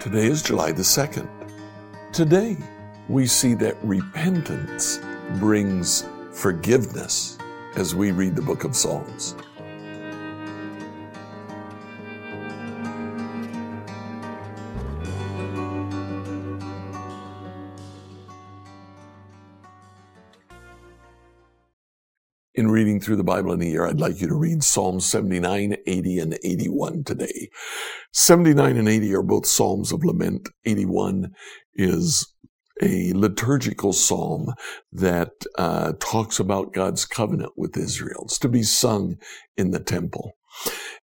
Today is July the 2nd. Today, we see that repentance brings forgiveness as we read the book of Psalms. In reading through the Bible in a year, I'd like you to read Psalms 79, 80, and 81 today. 79 and 80 are both Psalms of lament. 81 is a liturgical psalm that uh, talks about God's covenant with Israel. It's to be sung in the temple.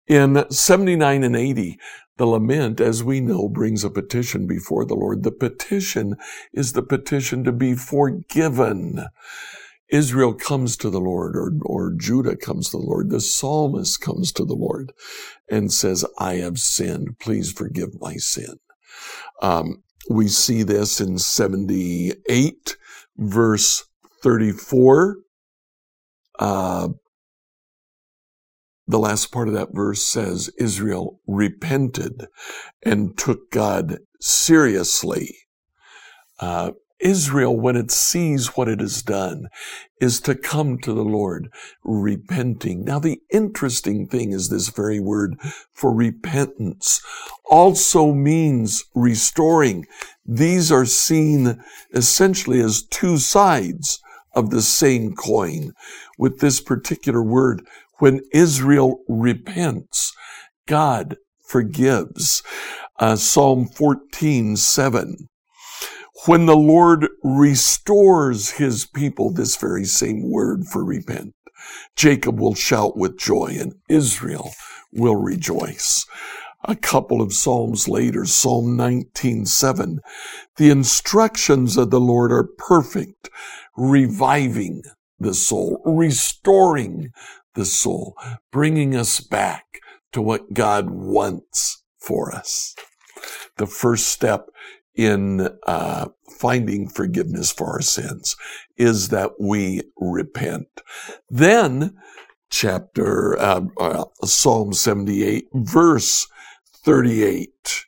In 79 and 80, the lament, as we know, brings a petition before the Lord. The petition is the petition to be forgiven. Israel comes to the Lord or, or Judah comes to the Lord. The psalmist comes to the Lord and says, I have sinned. Please forgive my sin. Um, we see this in 78 verse 34. Uh, the last part of that verse says Israel repented and took God seriously. Uh, Israel, when it sees what it has done, is to come to the Lord repenting. Now, the interesting thing is this very word for repentance also means restoring. These are seen essentially as two sides of the same coin with this particular word. When Israel repents, God forgives. Uh, Psalm 14, 7 when the Lord restores his people, this very same word for repent, Jacob will shout with joy and Israel will rejoice. A couple of Psalms later, Psalm 19:7, the instructions of the Lord are perfect, reviving the soul, restoring the soul, bringing us back to what God wants for us. The first step in uh, finding forgiveness for our sins is that we repent. Then, chapter uh, uh, Psalm 78, verse 38.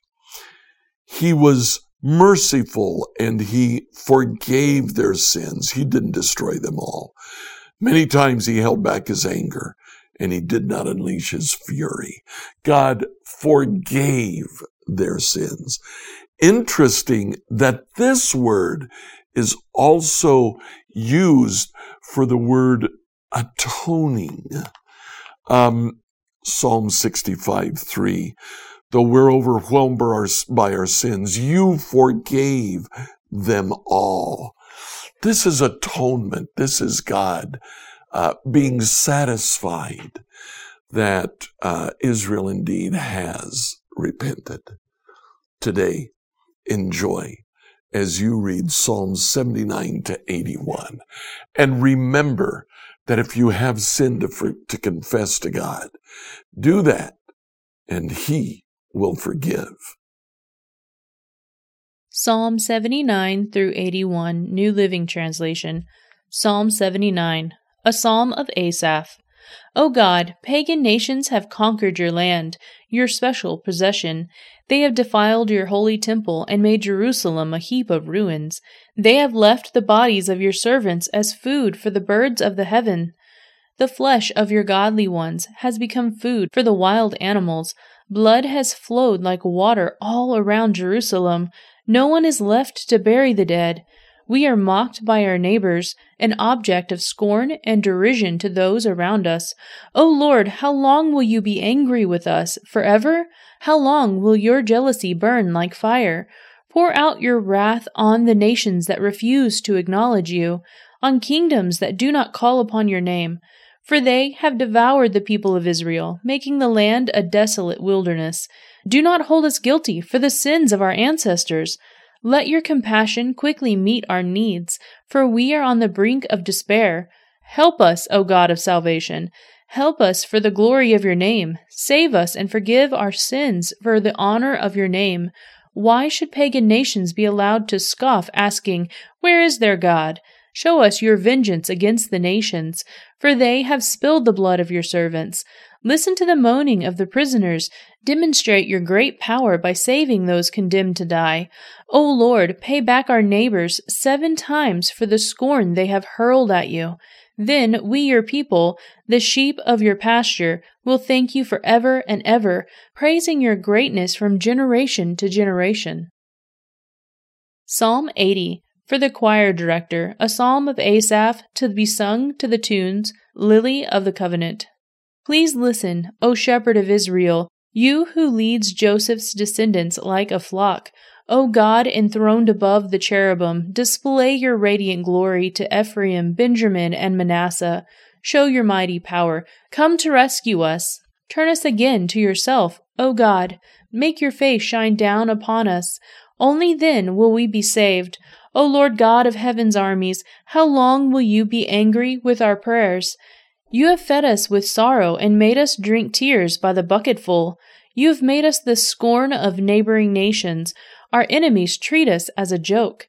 He was merciful and he forgave their sins. He didn't destroy them all. Many times he held back his anger and he did not unleash his fury. God forgave their sins interesting that this word is also used for the word atoning. Um, Psalm 65, 3. Though we're overwhelmed by our, by our sins, you forgave them all. This is atonement. This is God uh, being satisfied that uh, Israel indeed has repented. Today, enjoy as you read Psalms 79 to 81. And remember that if you have sin to, to confess to God, do that and He will forgive. Psalm 79 through 81, New Living Translation. Psalm 79, a psalm of Asaph. O God, pagan nations have conquered your land, your special possession. They have defiled your holy temple and made Jerusalem a heap of ruins. They have left the bodies of your servants as food for the birds of the heaven. The flesh of your godly ones has become food for the wild animals. Blood has flowed like water all around Jerusalem. No one is left to bury the dead. We are mocked by our neighbors, an object of scorn and derision to those around us. O Lord, how long will you be angry with us? Forever? How long will your jealousy burn like fire? Pour out your wrath on the nations that refuse to acknowledge you, on kingdoms that do not call upon your name. For they have devoured the people of Israel, making the land a desolate wilderness. Do not hold us guilty for the sins of our ancestors. Let your compassion quickly meet our needs, for we are on the brink of despair. Help us, O God of salvation. Help us for the glory of your name. Save us and forgive our sins for the honor of your name. Why should pagan nations be allowed to scoff, asking, Where is their God? Show us your vengeance against the nations, for they have spilled the blood of your servants. Listen to the moaning of the prisoners. Demonstrate your great power by saving those condemned to die. O Lord, pay back our neighbors seven times for the scorn they have hurled at you. Then we, your people, the sheep of your pasture, will thank you for ever and ever, praising your greatness from generation to generation. Psalm 80 for the choir director, a psalm of Asaph to be sung to the tunes Lily of the Covenant. Please listen, O shepherd of Israel, you who leads Joseph's descendants like a flock. O God enthroned above the cherubim, display your radiant glory to Ephraim, Benjamin, and Manasseh. Show your mighty power. Come to rescue us. Turn us again to yourself, O God. Make your face shine down upon us. Only then will we be saved. O Lord God of heaven's armies, how long will you be angry with our prayers? You have fed us with sorrow and made us drink tears by the bucketful. You have made us the scorn of neighboring nations. Our enemies treat us as a joke.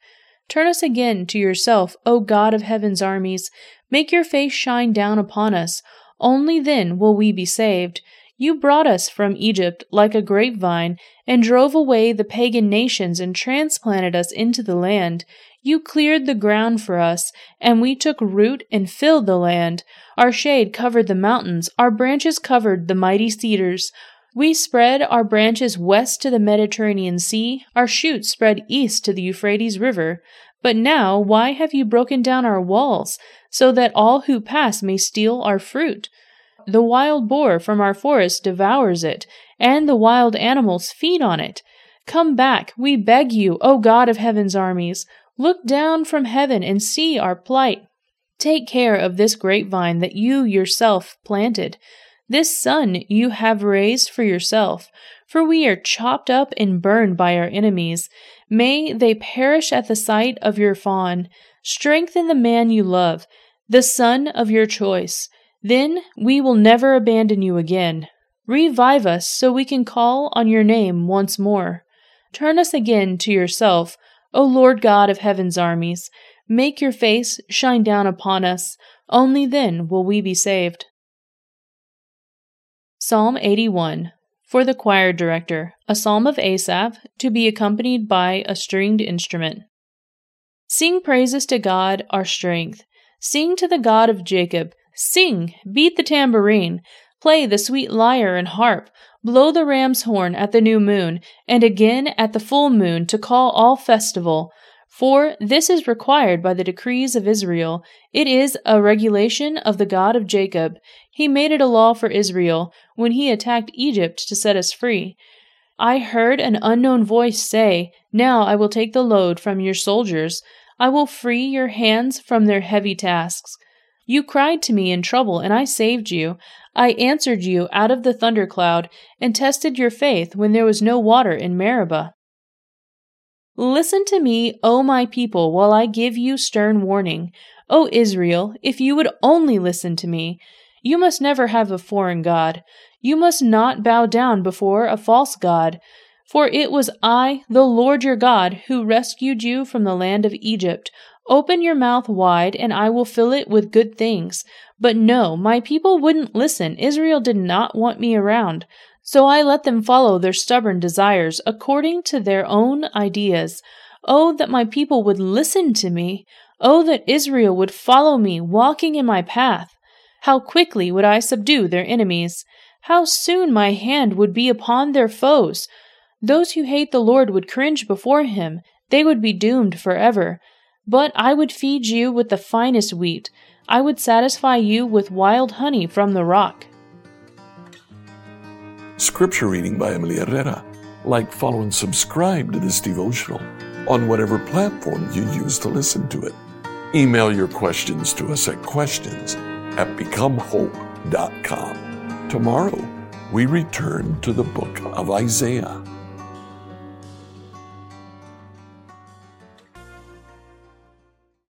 Turn us again to yourself, O God of heaven's armies. Make your face shine down upon us. Only then will we be saved. You brought us from Egypt like a grapevine, and drove away the pagan nations and transplanted us into the land. You cleared the ground for us, and we took root and filled the land. Our shade covered the mountains, our branches covered the mighty cedars. We spread our branches west to the Mediterranean Sea, our shoots spread east to the Euphrates River. But now, why have you broken down our walls, so that all who pass may steal our fruit? The wild boar from our forest devours it, and the wild animals feed on it. Come back, we beg you, O God of heaven's armies. Look down from heaven and see our plight. Take care of this grapevine that you yourself planted. This son you have raised for yourself, for we are chopped up and burned by our enemies. May they perish at the sight of your fawn. Strengthen the man you love, the son of your choice. Then we will never abandon you again. Revive us so we can call on your name once more. Turn us again to yourself, O Lord God of heaven's armies. Make your face shine down upon us. Only then will we be saved. Psalm 81 For the choir director, a psalm of Asaph, to be accompanied by a stringed instrument. Sing praises to God, our strength. Sing to the God of Jacob. Sing, beat the tambourine, play the sweet lyre and harp, blow the ram's horn at the new moon, and again at the full moon to call all festival. For this is required by the decrees of Israel. It is a regulation of the God of Jacob. He made it a law for Israel when he attacked Egypt to set us free. I heard an unknown voice say, Now I will take the load from your soldiers. I will free your hands from their heavy tasks. You cried to me in trouble, and I saved you. I answered you out of the thundercloud, and tested your faith when there was no water in Meribah. Listen to me, O my people, while I give you stern warning. O Israel, if you would only listen to me, you must never have a foreign God. You must not bow down before a false God. For it was I, the Lord your God, who rescued you from the land of Egypt. Open your mouth wide, and I will fill it with good things. But no, my people wouldn't listen. Israel did not want me around. So I let them follow their stubborn desires according to their own ideas. Oh, that my people would listen to me. Oh, that Israel would follow me, walking in my path. How quickly would I subdue their enemies. How soon my hand would be upon their foes. Those who hate the Lord would cringe before him. They would be doomed forever. But I would feed you with the finest wheat. I would satisfy you with wild honey from the rock. Scripture reading by Emily Herrera. Like, follow, and subscribe to this devotional on whatever platform you use to listen to it. Email your questions to us at questions at becomehope.com. Tomorrow, we return to the book of Isaiah.